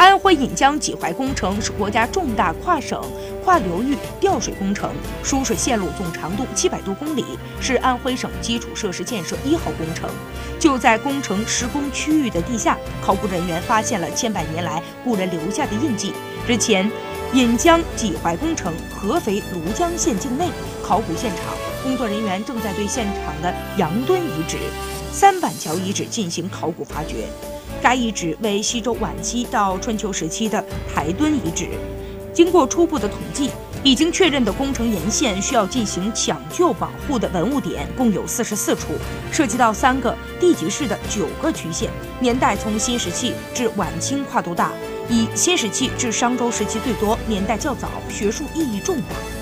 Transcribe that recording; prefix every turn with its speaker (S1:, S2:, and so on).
S1: 安徽引江济淮工程是国家重大跨省、跨流域调水工程，输水线路总长度七百多公里，是安徽省基础设施建设一号工程。就在工程施工区域的地下，考古人员发现了千百年来古人留下的印记。日前，引江济淮工程合肥庐江县境内考古现场。工作人员正在对现场的杨墩遗址、三板桥遗址进行考古发掘。该遗址为西周晚期到春秋时期的台墩遗址。经过初步的统计，已经确认的工程沿线需要进行抢救保护的文物点共有四十四处，涉及到三个地级市的九个区县，年代从新石器至晚清跨度大，以新石器至商周时期最多，年代较早，学术意义重大。